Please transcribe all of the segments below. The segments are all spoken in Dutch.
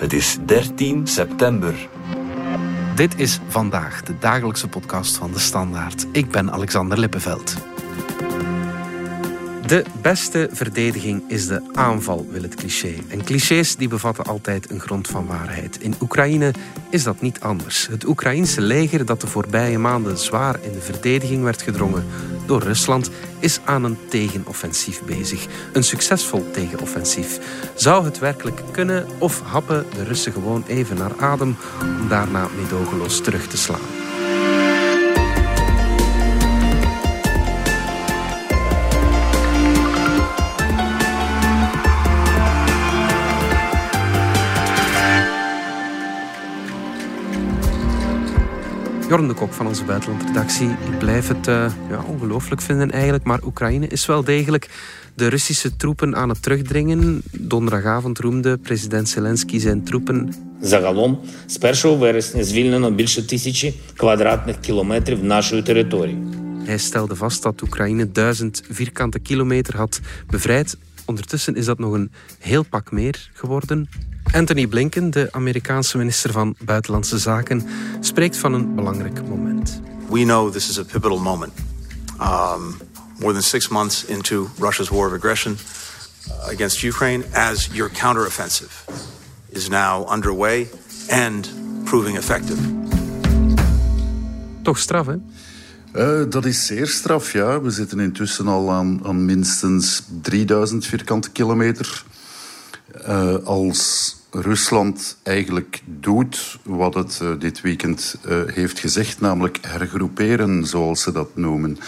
Het is 13 september. Dit is vandaag de dagelijkse podcast van de Standaard. Ik ben Alexander Lippenveld. De beste verdediging is de aanval, wil het cliché. En clichés die bevatten altijd een grond van waarheid. In Oekraïne is dat niet anders. Het Oekraïense leger dat de voorbije maanden zwaar in de verdediging werd gedrongen door Rusland is aan een tegenoffensief bezig. Een succesvol tegenoffensief. Zou het werkelijk kunnen of happen de Russen gewoon even naar adem om daarna medogeloos terug te slaan? Jorn de Kok van onze buitenlandredactie. Ik blijf het uh, ja, ongelooflijk vinden eigenlijk, maar Oekraïne is wel degelijk de Russische troepen aan het terugdringen. Donderdagavond roemde president Zelensky zijn troepen. Загалом з 1 вересня звільнено більше тисячі квадратних кілометрів нашої території. Hij stelde vast dat Oekraïne duizend vierkante kilometer had bevrijd. Ondertussen is dat nog een heel pak meer geworden. Anthony Blinken, de Amerikaanse minister van Buitenlandse Zaken, spreekt van een belangrijk moment. We know this is a pivotal moment. Um, more than six months into Russia's war of aggression uh, against Ukraine, as your counteroffensive is now underway and proving effective. Toch straf, hè? Uh, dat is zeer straf, ja. We zitten intussen al aan, aan minstens 3000 vierkante kilometer. Uh, als Rusland eigenlijk doet wat het uh, dit weekend heeft gezegd, namelijk hergroeperen, zoals ze dat noemen.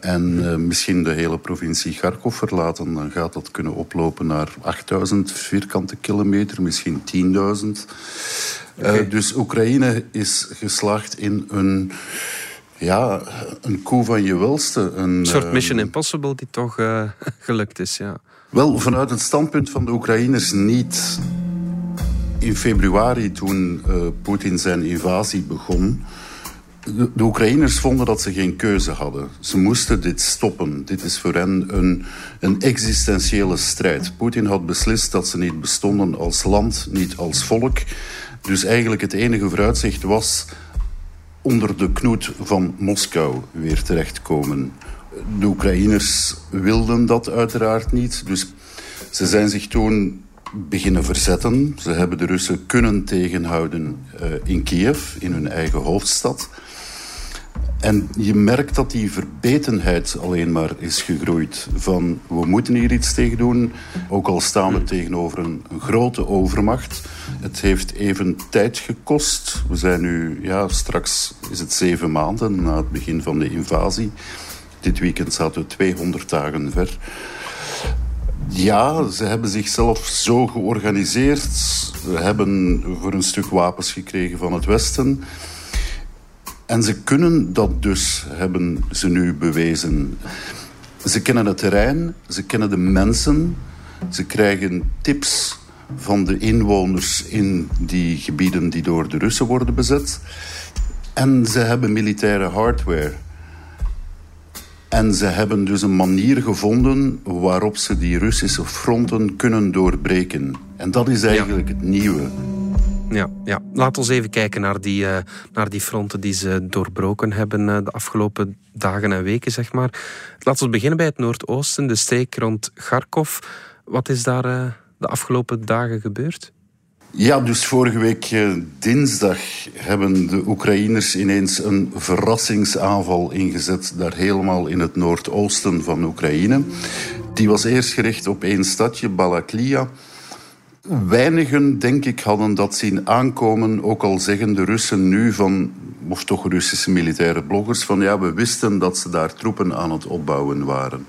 En misschien de hele provincie Kharkov verlaten, dan gaat dat kunnen oplopen naar 8000 vierkante kilometer, misschien 10.000. Okay. dus Oekraïne is geslaagd in een ja, een koe van je welste. Een, een soort Mission Impossible die toch uh, gelukt is, ja. Wel, vanuit het standpunt van de Oekraïners niet. In februari, toen uh, Poetin zijn invasie begon, de, de Oekraïners vonden dat ze geen keuze hadden. Ze moesten dit stoppen. Dit is voor hen een, een existentiële strijd. Poetin had beslist dat ze niet bestonden als land, niet als volk. Dus eigenlijk het enige vooruitzicht was onder de knoet van Moskou weer terechtkomen. De Oekraïners wilden dat uiteraard niet. Dus ze zijn zich toen beginnen verzetten. Ze hebben de Russen kunnen tegenhouden uh, in Kiev, in hun eigen hoofdstad. En je merkt dat die verbetenheid alleen maar is gegroeid. Van we moeten hier iets tegen doen, ook al staan we tegenover een grote overmacht. Het heeft even tijd gekost. We zijn nu, ja, straks is het zeven maanden na het begin van de invasie. Dit weekend zaten we 200 dagen ver. Ja, ze hebben zichzelf zo georganiseerd. Ze hebben voor een stuk wapens gekregen van het Westen. En ze kunnen dat dus, hebben ze nu bewezen. Ze kennen het terrein, ze kennen de mensen, ze krijgen tips van de inwoners in die gebieden die door de Russen worden bezet. En ze hebben militaire hardware. En ze hebben dus een manier gevonden waarop ze die Russische fronten kunnen doorbreken. En dat is eigenlijk ja. het nieuwe. Ja, ja, laat ons even kijken naar die, uh, naar die fronten die ze doorbroken hebben uh, de afgelopen dagen en weken, zeg maar. Laten we beginnen bij het Noordoosten, de streek rond Kharkov. Wat is daar uh, de afgelopen dagen gebeurd? Ja, dus vorige week dinsdag hebben de Oekraïners ineens een verrassingsaanval ingezet, daar helemaal in het noordoosten van Oekraïne. Die was eerst gericht op één stadje, Balaklia. Weinigen, denk ik, hadden dat zien aankomen. Ook al zeggen de Russen nu van, of toch Russische militaire bloggers, van ja, we wisten dat ze daar troepen aan het opbouwen waren.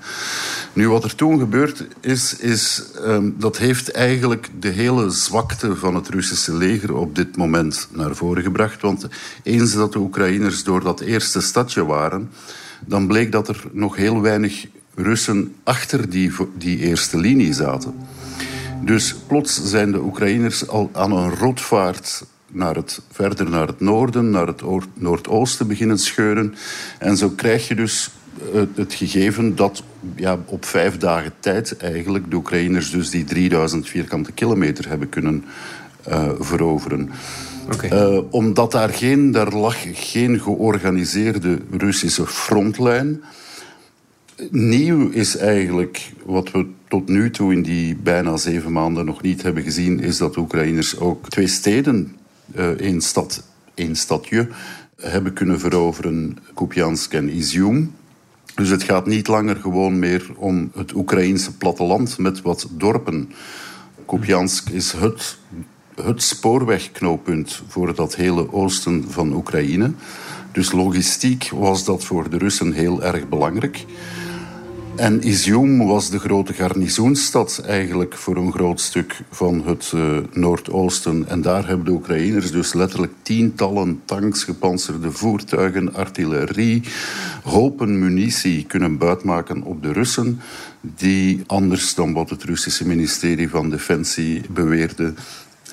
Nu, wat er toen gebeurd is, is um, dat heeft eigenlijk de hele zwakte van het Russische leger op dit moment naar voren gebracht. Want eens dat de Oekraïners door dat eerste stadje waren, dan bleek dat er nog heel weinig Russen achter die, die eerste linie zaten. Dus plots zijn de Oekraïners al aan een rotvaart naar het, verder naar het noorden, naar het noordoosten beginnen scheuren. En zo krijg je dus het, het gegeven dat ja, op vijf dagen tijd eigenlijk de Oekraïners dus die 3000 vierkante kilometer hebben kunnen veroveren. Okay. omdat daar, geen, daar lag geen georganiseerde Russische frontlijn. Nieuw is eigenlijk wat we tot nu toe in die bijna zeven maanden nog niet hebben gezien, is dat de Oekraïners ook twee steden, één stad, stadje, hebben kunnen veroveren, Kupiansk en Izium. Dus het gaat niet langer gewoon meer om het Oekraïense platteland met wat dorpen. Kupiansk is het, het spoorwegknooppunt voor dat hele oosten van Oekraïne. Dus logistiek was dat voor de Russen heel erg belangrijk. En Izium was de grote garnizoenstad eigenlijk voor een groot stuk van het uh, Noordoosten. En daar hebben de Oekraïners dus letterlijk tientallen tanks, gepantserde voertuigen, artillerie, hopen munitie kunnen buitmaken op de Russen. Die anders dan wat het Russische ministerie van Defensie beweerde,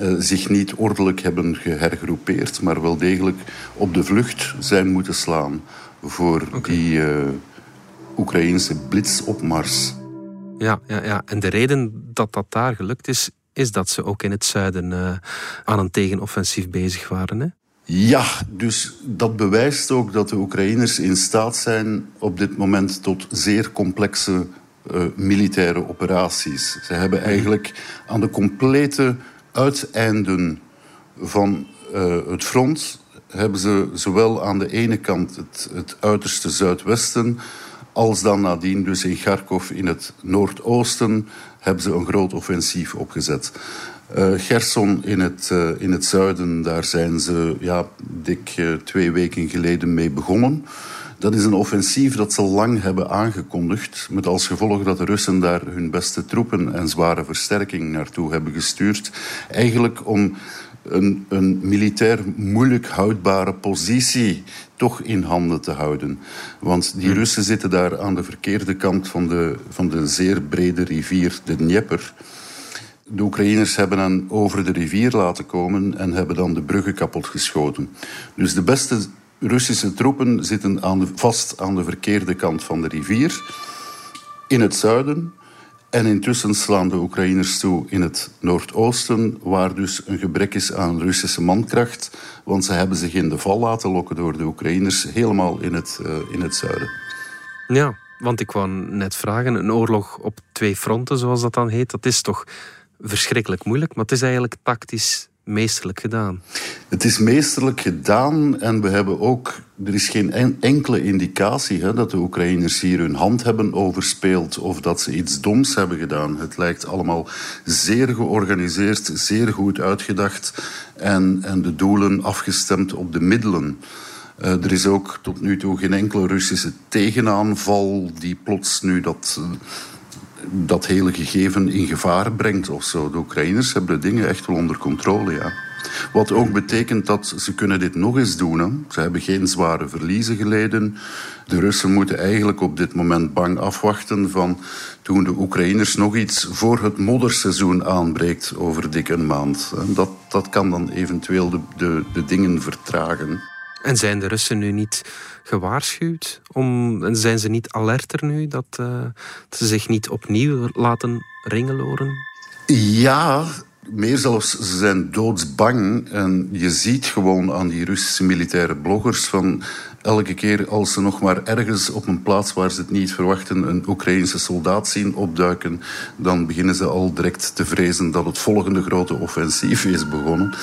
uh, zich niet ordelijk hebben gehergroepeerd, maar wel degelijk op de vlucht zijn moeten slaan voor die. Uh, Oekraïnse blitsopmars. Ja, ja, ja, en de reden dat dat daar gelukt is, is dat ze ook in het zuiden uh, aan een tegenoffensief bezig waren. Hè? Ja, dus dat bewijst ook dat de Oekraïners in staat zijn op dit moment tot zeer complexe uh, militaire operaties. Ze hebben eigenlijk aan de complete uiteinden van uh, het front hebben ze zowel aan de ene kant het, het uiterste zuidwesten als dan nadien, dus in Kharkov in het noordoosten, hebben ze een groot offensief opgezet. Uh, Gerson in het, uh, in het zuiden, daar zijn ze ja, dik uh, twee weken geleden mee begonnen. Dat is een offensief dat ze lang hebben aangekondigd. Met als gevolg dat de Russen daar hun beste troepen en zware versterking naartoe hebben gestuurd. Eigenlijk om een, een militair moeilijk houdbare positie toch in handen te houden. Want die hm. Russen zitten daar aan de verkeerde kant van de, van de zeer brede rivier, de Dnieper. De Oekraïners hebben hen over de rivier laten komen en hebben dan de bruggen kapot geschoten. Dus de beste Russische troepen zitten aan vast aan de verkeerde kant van de rivier. In het zuiden. En intussen slaan de Oekraïners toe in het noordoosten, waar dus een gebrek is aan Russische mankracht. Want ze hebben zich in de val laten lokken door de Oekraïners helemaal in het, uh, in het zuiden. Ja, want ik wou net vragen, een oorlog op twee fronten, zoals dat dan heet, dat is toch verschrikkelijk moeilijk, maar het is eigenlijk tactisch meesterlijk gedaan. Het is meesterlijk gedaan en we hebben ook... Er is geen enkele indicatie hè, dat de Oekraïners hier hun hand hebben overspeeld of dat ze iets doms hebben gedaan. Het lijkt allemaal zeer georganiseerd, zeer goed uitgedacht en, en de doelen afgestemd op de middelen. Uh, er is ook tot nu toe geen enkele Russische tegenaanval die plots nu dat... Dat hele gegeven in gevaar brengt of zo. De Oekraïners hebben de dingen echt wel onder controle, ja. Wat ook betekent dat ze kunnen dit nog eens doen. Ze hebben geen zware verliezen geleden. De Russen moeten eigenlijk op dit moment bang afwachten van toen de Oekraïners nog iets voor het modderseizoen aanbreekt over dik een maand. Dat, dat kan dan eventueel de, de dingen vertragen. En zijn de Russen nu niet gewaarschuwd? Om, en zijn ze niet alerter nu dat, dat ze zich niet opnieuw laten ringeloren? Ja, meer zelfs, ze zijn doodsbang. En je ziet gewoon aan die Russische militaire bloggers van elke keer als ze nog maar ergens op een plaats waar ze het niet verwachten een Oekraïnse soldaat zien opduiken, dan beginnen ze al direct te vrezen dat het volgende grote offensief is begonnen.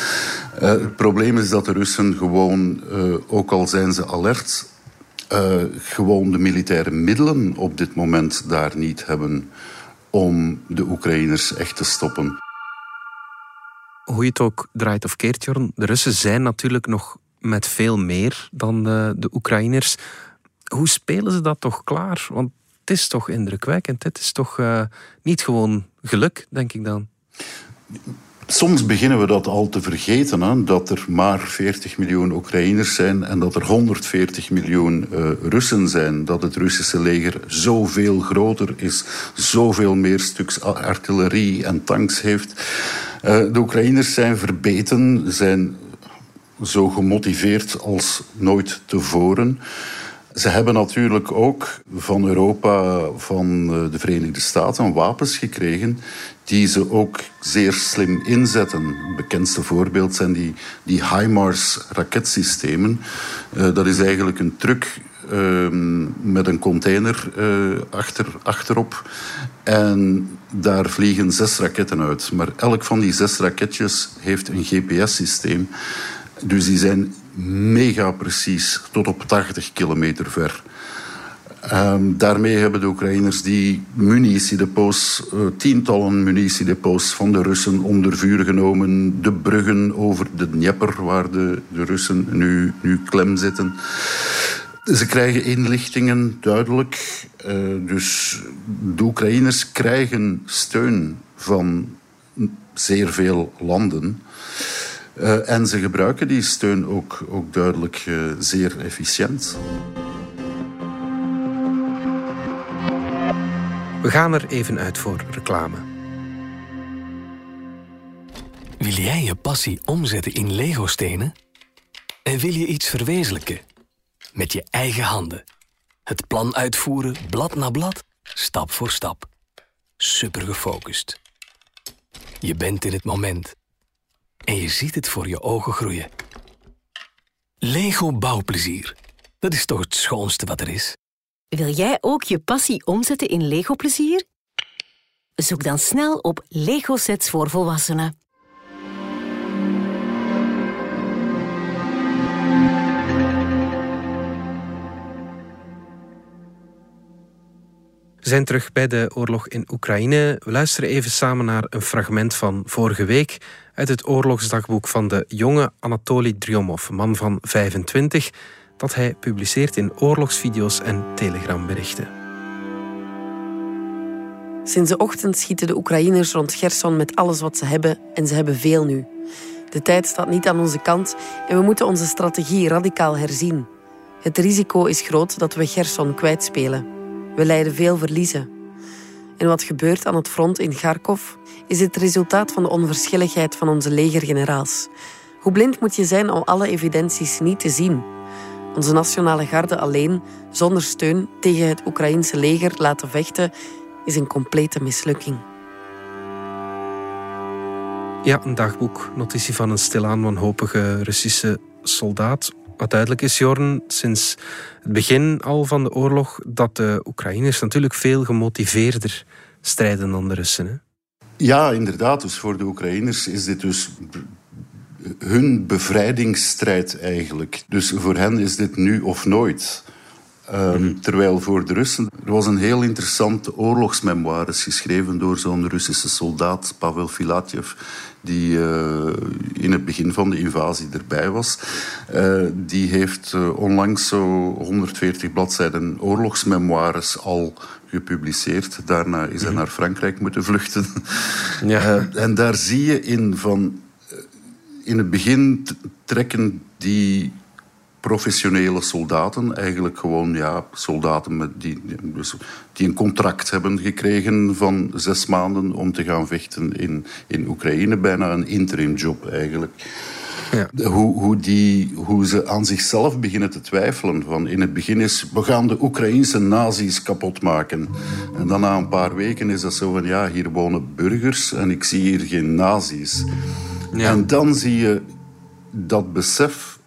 Uh, het probleem is dat de Russen gewoon, uh, ook al zijn ze alert, uh, gewoon de militaire middelen op dit moment daar niet hebben om de Oekraïners echt te stoppen. Hoe je het ook draait of keert, Jorn, de Russen zijn natuurlijk nog met veel meer dan de, de Oekraïners. Hoe spelen ze dat toch klaar? Want het is toch indrukwekkend. Het is toch uh, niet gewoon geluk, denk ik dan. Soms beginnen we dat al te vergeten, hè, dat er maar 40 miljoen Oekraïners zijn en dat er 140 miljoen uh, Russen zijn. Dat het Russische leger zoveel groter is, zoveel meer stuks artillerie en tanks heeft. Uh, de Oekraïners zijn verbeten, zijn zo gemotiveerd als nooit tevoren. Ze hebben natuurlijk ook van Europa, van eh, de Verenigde Staten, wapens gekregen die ze ook zeer slim inzetten. Het bekendste voorbeeld zijn die, die HIMARS raketsystemen. Uh, dat is eigenlijk een truck uh, met een container uh, achter, achterop. En daar vliegen zes raketten uit. Maar elk van die zes raketjes heeft een GPS-systeem. Dus die zijn mega precies, tot op 80 kilometer ver. Um, daarmee hebben de Oekraïners die munitiedepots, uh, tientallen munitiedepots van de Russen onder vuur genomen. De bruggen over de Dnieper, waar de, de Russen nu, nu klem zitten. Ze krijgen inlichtingen, duidelijk. Uh, dus de Oekraïners krijgen steun van zeer veel landen. Uh, en ze gebruiken die steun ook, ook duidelijk uh, zeer efficiënt. We gaan er even uit voor reclame. Wil jij je passie omzetten in Lego-stenen? En wil je iets verwezenlijken? Met je eigen handen. Het plan uitvoeren, blad na blad, stap voor stap. Super gefocust. Je bent in het moment. En je ziet het voor je ogen groeien. Lego bouwplezier. Dat is toch het schoonste wat er is? Wil jij ook je passie omzetten in Lego-plezier? Zoek dan snel op Lego-sets voor volwassenen. Zijn terug bij de oorlog in Oekraïne. We luisteren even samen naar een fragment van vorige week uit het oorlogsdagboek van de jonge Anatoly Dryomov, man van 25 dat hij publiceert in oorlogsvideo's en telegramberichten. Sinds de ochtend schieten de Oekraïners rond Gerson met alles wat ze hebben en ze hebben veel nu. De tijd staat niet aan onze kant en we moeten onze strategie radicaal herzien. Het risico is groot dat we Gerson kwijtspelen. We lijden veel verliezen. En wat gebeurt aan het front in Kharkov is het resultaat van de onverschilligheid van onze legergeneraals. Hoe blind moet je zijn om alle evidenties niet te zien? Onze nationale garde alleen, zonder steun tegen het Oekraïense leger laten vechten, is een complete mislukking. Ja, een dagboek. Notitie van een stilaan wanhopige Russische soldaat. Wat duidelijk is, Jorn, sinds het begin al van de oorlog, dat de Oekraïners natuurlijk veel gemotiveerder strijden dan de Russen. Hè? Ja, inderdaad. Dus voor de Oekraïners is dit dus hun bevrijdingsstrijd eigenlijk. Dus voor hen is dit nu of nooit. Um, terwijl voor de Russen... Er was een heel interessante oorlogsmemoires geschreven door zo'n Russische soldaat, Pavel Filatjev, die uh, in het begin van de invasie erbij was. Uh, die heeft uh, onlangs zo 140 bladzijden oorlogsmemoires al gepubliceerd. Daarna is hij mhm. naar Frankrijk moeten vluchten. Ja. en daar zie je in van in het begin trekken die professionele soldaten, eigenlijk gewoon ja, soldaten met die, dus, die een contract hebben gekregen van zes maanden om te gaan vechten in, in Oekraïne. Bijna een interim job eigenlijk. Ja. Hoe, hoe, die, hoe ze aan zichzelf beginnen te twijfelen. Van in het begin is, we gaan de Oekraïnse nazi's kapot maken. En dan na een paar weken is dat zo van, ja, hier wonen burgers en ik zie hier geen nazi's. En dan zie je dat besef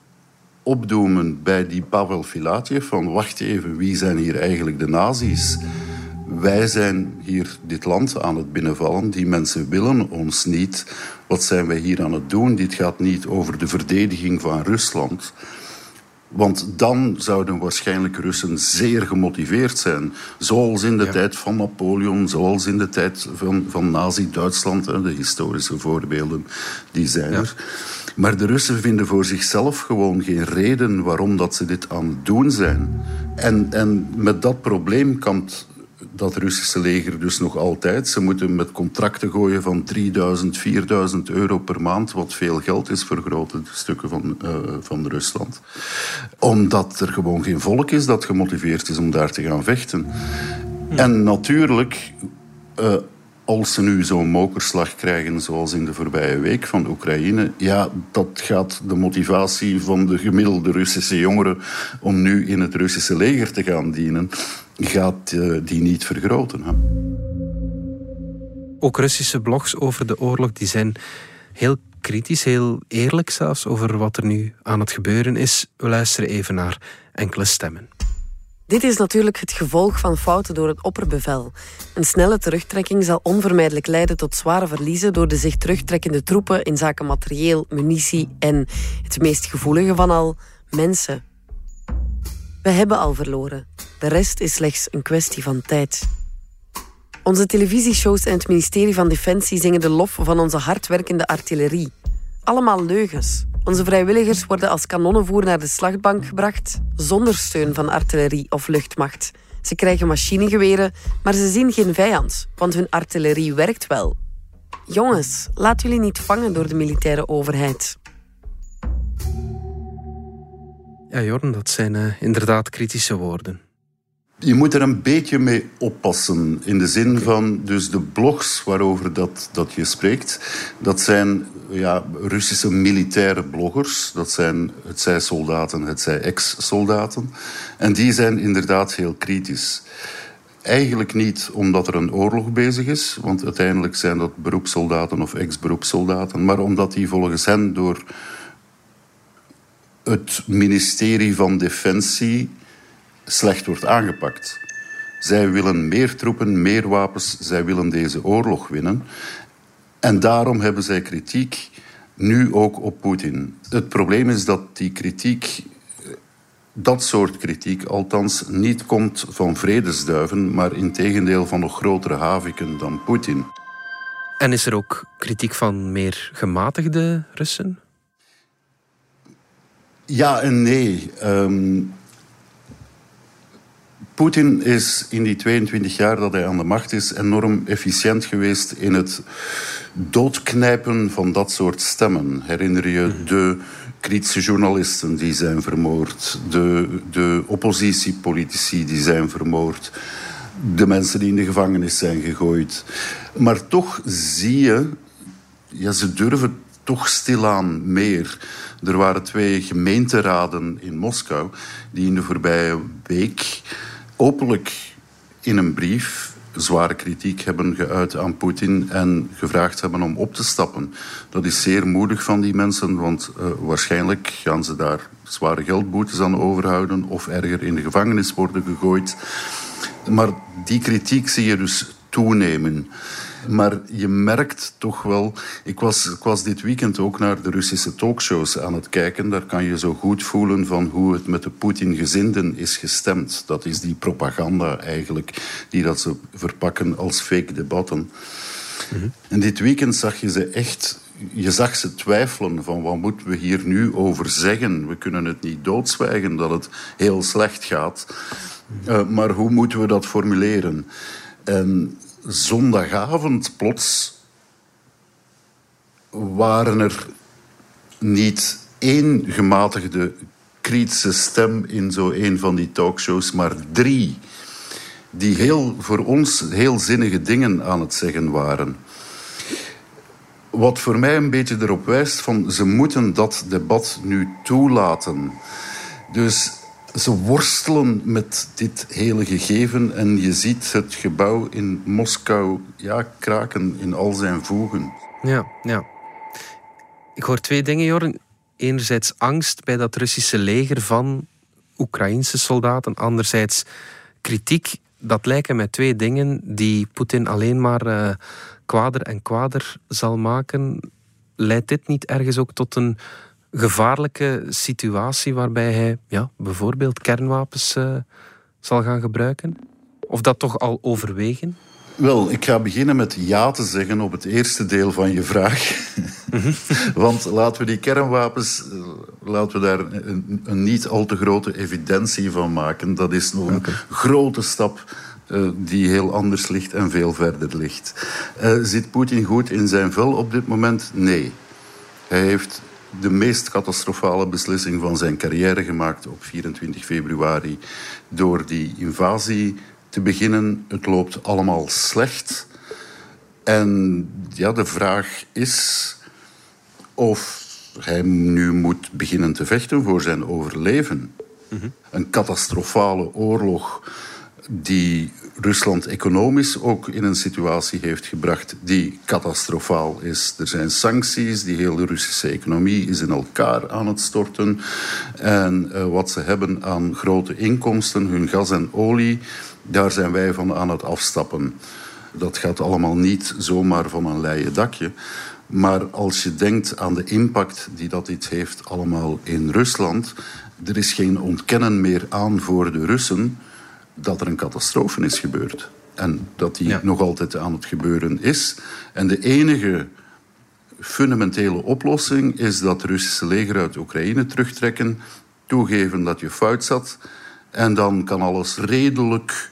opdoemen bij die Pavel Filatjev van wacht even, wie zijn hier eigenlijk de nazi's? Wij zijn hier dit land aan het binnenvallen. Die mensen willen ons niet. Wat zijn wij hier aan het doen? Dit gaat niet over de verdediging van Rusland. Want dan zouden waarschijnlijk Russen zeer gemotiveerd zijn. Zoals in de tijd van Napoleon, zoals in de tijd van, van Nazi-Duitsland. De historische voorbeelden, die zijn er. Maar de Russen vinden voor zichzelf gewoon geen reden waarom dat ze dit aan het doen zijn. En, en met dat probleem kampt dat Russische leger dus nog altijd. Ze moeten met contracten gooien van 3000, 4000 euro per maand, wat veel geld is voor grote stukken van, uh, van Rusland. Omdat er gewoon geen volk is dat gemotiveerd is om daar te gaan vechten. En natuurlijk, uh, als ze nu zo'n mokerslag krijgen zoals in de voorbije week van Oekraïne, ja, dat gaat de motivatie van de gemiddelde Russische jongeren om nu in het Russische leger te gaan dienen, gaat uh, die niet vergroten. Hè? Ook Russische blogs over de oorlog die zijn heel kritisch, heel eerlijk zelfs over wat er nu aan het gebeuren is. We luisteren even naar enkele stemmen. Dit is natuurlijk het gevolg van fouten door het opperbevel. Een snelle terugtrekking zal onvermijdelijk leiden tot zware verliezen door de zich terugtrekkende troepen in zaken materieel, munitie en, het meest gevoelige van al, mensen. We hebben al verloren. De rest is slechts een kwestie van tijd. Onze televisieshows en het ministerie van Defensie zingen de lof van onze hardwerkende artillerie. Allemaal leugens. Onze vrijwilligers worden als kanonnenvoer naar de slagbank gebracht, zonder steun van artillerie of luchtmacht. Ze krijgen machinegeweren, maar ze zien geen vijand, want hun artillerie werkt wel. Jongens, laat jullie niet vangen door de militaire overheid. Ja, Jorn, dat zijn uh, inderdaad kritische woorden. Je moet er een beetje mee oppassen. In de zin van, dus de blogs waarover dat, dat je spreekt, dat zijn ja, Russische militaire bloggers. Dat zijn het zij soldaten, het zij ex-soldaten. En die zijn inderdaad heel kritisch. Eigenlijk niet omdat er een oorlog bezig is, want uiteindelijk zijn dat beroepssoldaten of ex-beroepssoldaten, maar omdat die volgens hen door het ministerie van Defensie slecht wordt aangepakt. Zij willen meer troepen, meer wapens, zij willen deze oorlog winnen. En daarom hebben zij kritiek, nu ook op Poetin. Het probleem is dat die kritiek, dat soort kritiek, althans niet komt van vredesduiven, maar in tegendeel van nog grotere haviken dan Poetin. En is er ook kritiek van meer gematigde Russen? Ja en nee. Um, Poetin is in die 22 jaar dat hij aan de macht is enorm efficiënt geweest in het doodknijpen van dat soort stemmen. Herinner je mhm. de kritische journalisten die zijn vermoord, de, de oppositiepolitici die zijn vermoord, de mensen die in de gevangenis zijn gegooid. Maar toch zie je, ja, ze durven toch stilaan meer. Er waren twee gemeenteraden in Moskou die in de voorbije week openlijk in een brief zware kritiek hebben geuit aan Poetin en gevraagd hebben om op te stappen. Dat is zeer moedig van die mensen, want uh, waarschijnlijk gaan ze daar zware geldboetes aan overhouden of erger in de gevangenis worden gegooid. Maar die kritiek zie je dus toenemen. Maar je merkt toch wel... Ik was, ik was dit weekend ook naar de Russische talkshows aan het kijken. Daar kan je zo goed voelen van hoe het met de Poetin-gezinden is gestemd. Dat is die propaganda eigenlijk, die dat ze verpakken als fake debatten. Mhm. En dit weekend zag je ze echt je zag ze twijfelen van wat moeten we hier nu over zeggen. We kunnen het niet doodzwijgen dat het heel slecht gaat. Uh, maar hoe moeten we dat formuleren? En zondagavond plots waren er niet één gematigde kritische stem in zo een van die talkshows, maar drie. Die heel, voor ons heel zinnige dingen aan het zeggen waren. Wat voor mij een beetje erop wijst van ze moeten dat debat nu toelaten. Dus ze worstelen met dit hele gegeven en je ziet het gebouw in Moskou ja, kraken in al zijn voegen. Ja, ja. Ik hoor twee dingen, Jorn. Enerzijds angst bij dat Russische leger van Oekraïnse soldaten. Anderzijds kritiek. Dat lijken mij twee dingen die Poetin alleen maar uh, kwader en kwader zal maken. Leidt dit niet ergens ook tot een gevaarlijke situatie waarbij hij ja, bijvoorbeeld kernwapens uh, zal gaan gebruiken? Of dat toch al overwegen? Wel, ik ga beginnen met ja te zeggen op het eerste deel van je vraag. Mhm. Want laten we die kernwapens, eh, laten we daar een, een, niet al te grote evidentie van maken. Dat is nog een grote stap uh, die heel anders ligt en veel verder ligt. Uh, zit Poetin goed in zijn vel op dit moment? Nee. Hij heeft de meest catastrofale beslissing van zijn carrière gemaakt op 24 februari door die invasie te beginnen. Het loopt allemaal slecht. En ja, de vraag is of hij nu moet beginnen te vechten voor zijn overleven. Een catastrofale oorlog die Rusland economisch ook in een situatie heeft gebracht die catastrofaal is. Er zijn sancties, die hele Russische economie is in elkaar aan het storten. En uh, wat ze hebben aan grote inkomsten, hun gas en olie, daar zijn wij van aan het afstappen. Dat gaat allemaal niet zomaar van een leien dakje. Maar als je denkt aan de impact die dat iets heeft allemaal in Rusland, er is geen ontkennen meer aan voor de Russen dat er een catastrofe is gebeurd. En dat die nog altijd aan het gebeuren is. En de enige fundamentele oplossing is dat het Russische leger uit Oekraïne terugtrekken, toegeven dat je fout zat. En dan kan alles redelijk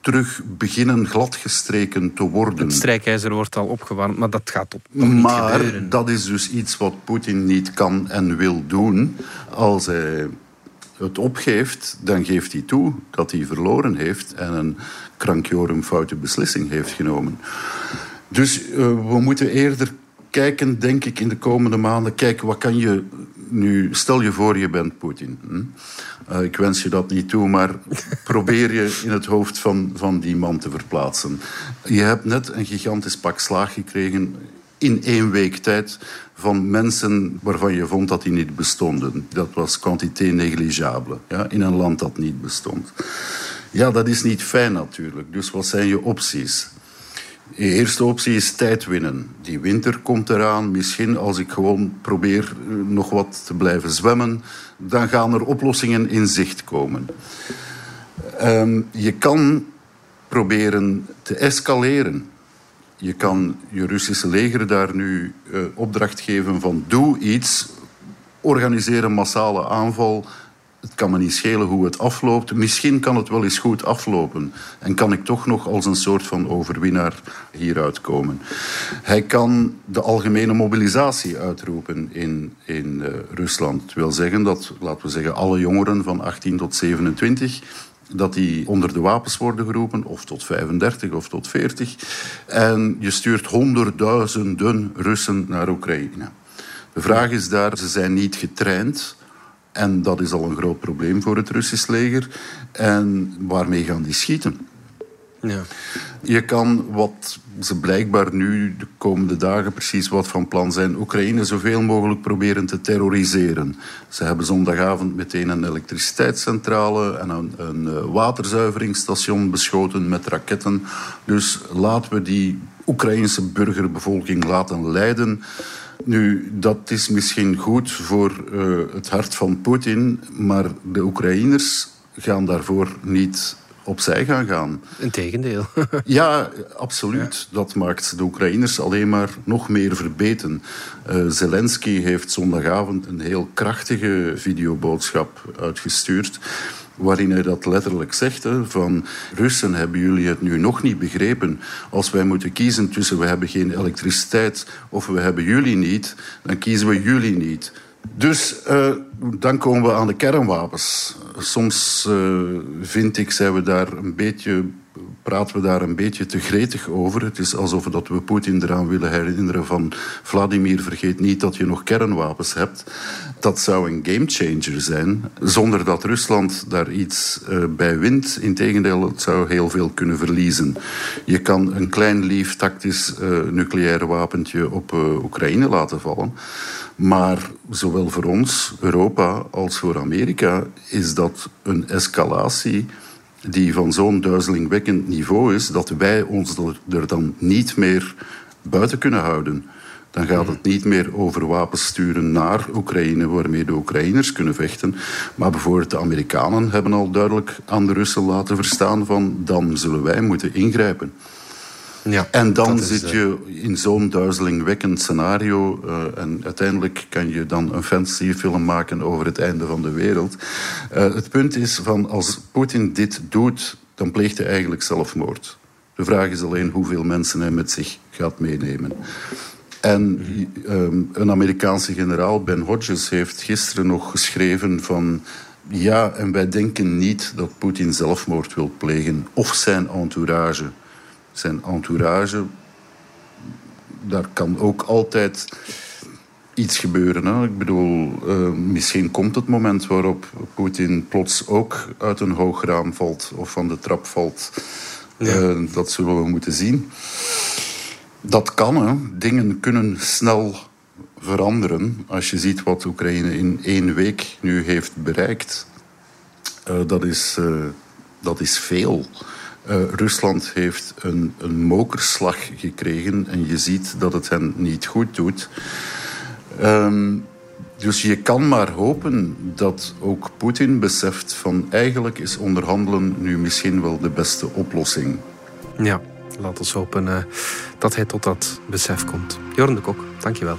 terug beginnen gladgestreken te worden. Het strijkijzer wordt al opgewarmd, maar dat gaat op niet maar dat is dus iets wat Poetin niet kan en wil doen. Als hij het opgeeft, dan geeft hij toe dat hij verloren heeft en een krankjorum foute beslissing heeft genomen. Dus uh, we moeten eerder kijken, denk ik, in de komende maanden. Kijken, wat kan je nu... Stel je voor, je bent Poetin. Hm? Uh, ik wens je dat niet toe, maar probeer je in het hoofd van, van die man te verplaatsen. Je hebt net een gigantisch pak slaag gekregen in één week tijd van mensen waarvan je vond dat die niet bestonden. Dat was quantité negligible, ja, in een land dat niet bestond. Ja, dat is niet fijn natuurlijk. Dus wat zijn je opties? De eerste optie is tijd winnen. Die winter komt eraan. Misschien als ik gewoon probeer nog wat te blijven zwemmen, dan gaan er oplossingen in zicht komen. Um, je kan proberen te escaleren. Je kan je Russische leger daar nu uh, opdracht geven van doe iets, organiseer een massale aanval. Het kan me niet schelen hoe het afloopt. Misschien kan het wel eens goed aflopen. En kan ik toch nog als een soort van overwinnaar hieruit komen. Hij kan de algemene mobilisatie uitroepen in, in uh, Rusland. Dat wil zeggen dat, laten we zeggen, alle jongeren van 18 tot 27 dat die onder de wapens worden geroepen, of tot 35 of tot 40. En je stuurt honderdduizenden Russen naar Oekraïne. De vraag is daar, ze zijn niet getraind. En dat is al een groot probleem voor het Russisch leger. En waarmee gaan die schieten? Ja. Je kan wat ze blijkbaar nu de komende dagen precies wat van plan zijn, Oekraïne zoveel mogelijk proberen te terroriseren. Ze hebben zondagavond meteen een elektriciteitscentrale en een, een waterzuiveringsstation beschoten met raketten. Dus laten we die Oekraïnse burgerbevolking laten lijden. Nu, dat is misschien goed voor uh, het hart van Poetin, maar de Oekraïners gaan daarvoor niet opzij gaan gaan. Integendeel. ja, absoluut. Ja. Dat maakt de Oekraïners alleen maar nog meer verbeten. Uh, Zelensky heeft zondagavond een heel krachtige videoboodschap uitgestuurd waarin hij dat letterlijk zegt. Hè, van Russen, hebben jullie het nu nog niet begrepen? Als wij moeten kiezen tussen we hebben geen elektriciteit of we hebben jullie niet, dan kiezen we jullie niet. Dus uh, dan komen we aan de kernwapens. Soms uh, vind ik, zijn we daar een beetje, praten we daar een beetje te gretig over. Het is alsof dat we Poetin eraan willen herinneren van Vladimir, vergeet niet dat je nog kernwapens hebt. Dat zou een gamechanger zijn, zonder dat Rusland daar iets uh, bij wint. Integendeel, het zou heel veel kunnen verliezen. Je kan een klein lief tactisch nucleair wapentje op Oekraïne laten vallen. Maar zowel voor ons, Europa, als voor Amerika is dat een escalatie die van zo'n duizelingwekkend niveau is dat wij ons er dan niet meer buiten kunnen houden. Dan gaat het niet meer over wapens sturen naar Oekraïne, waarmee de Oekraïners kunnen vechten. Maar bijvoorbeeld de Amerikanen hebben al duidelijk aan de Russen laten verstaan van dan zullen wij moeten ingrijpen. Ja, en dan zit je in zo'n duizelingwekkend scenario. Uh, en uiteindelijk kan je dan een fantasyfilm maken over het einde van de wereld. Uh, het punt is van als Poetin dit doet, dan pleegt hij eigenlijk zelfmoord. De vraag is alleen hoeveel mensen hij met zich gaat meenemen. En um, een Amerikaanse generaal, Ben Hodges, heeft gisteren nog geschreven van... Ja, en wij denken niet dat Poetin zelfmoord wil plegen of zijn entourage zijn entourage daar kan ook altijd iets gebeuren. Hè. Ik bedoel, uh, misschien komt het moment waarop Poetin plots ook uit een hoog raam valt of van de trap valt. Ja. Uh, dat zullen we moeten zien. Dat kan, hè. Dingen kunnen snel veranderen. Als je ziet wat Oekraïne in één week nu heeft bereikt, uh, dat, is, dat is veel. Rusland heeft een, een mokerslag gekregen en je ziet dat het hen niet goed doet. Um, dus je kan maar hopen dat ook Poetin beseft van eigenlijk is onderhandelen nu misschien wel de beste oplossing. Ja, laat ons hopen uh, dat hij tot dat besef komt. Jorn de Kok, dankjewel.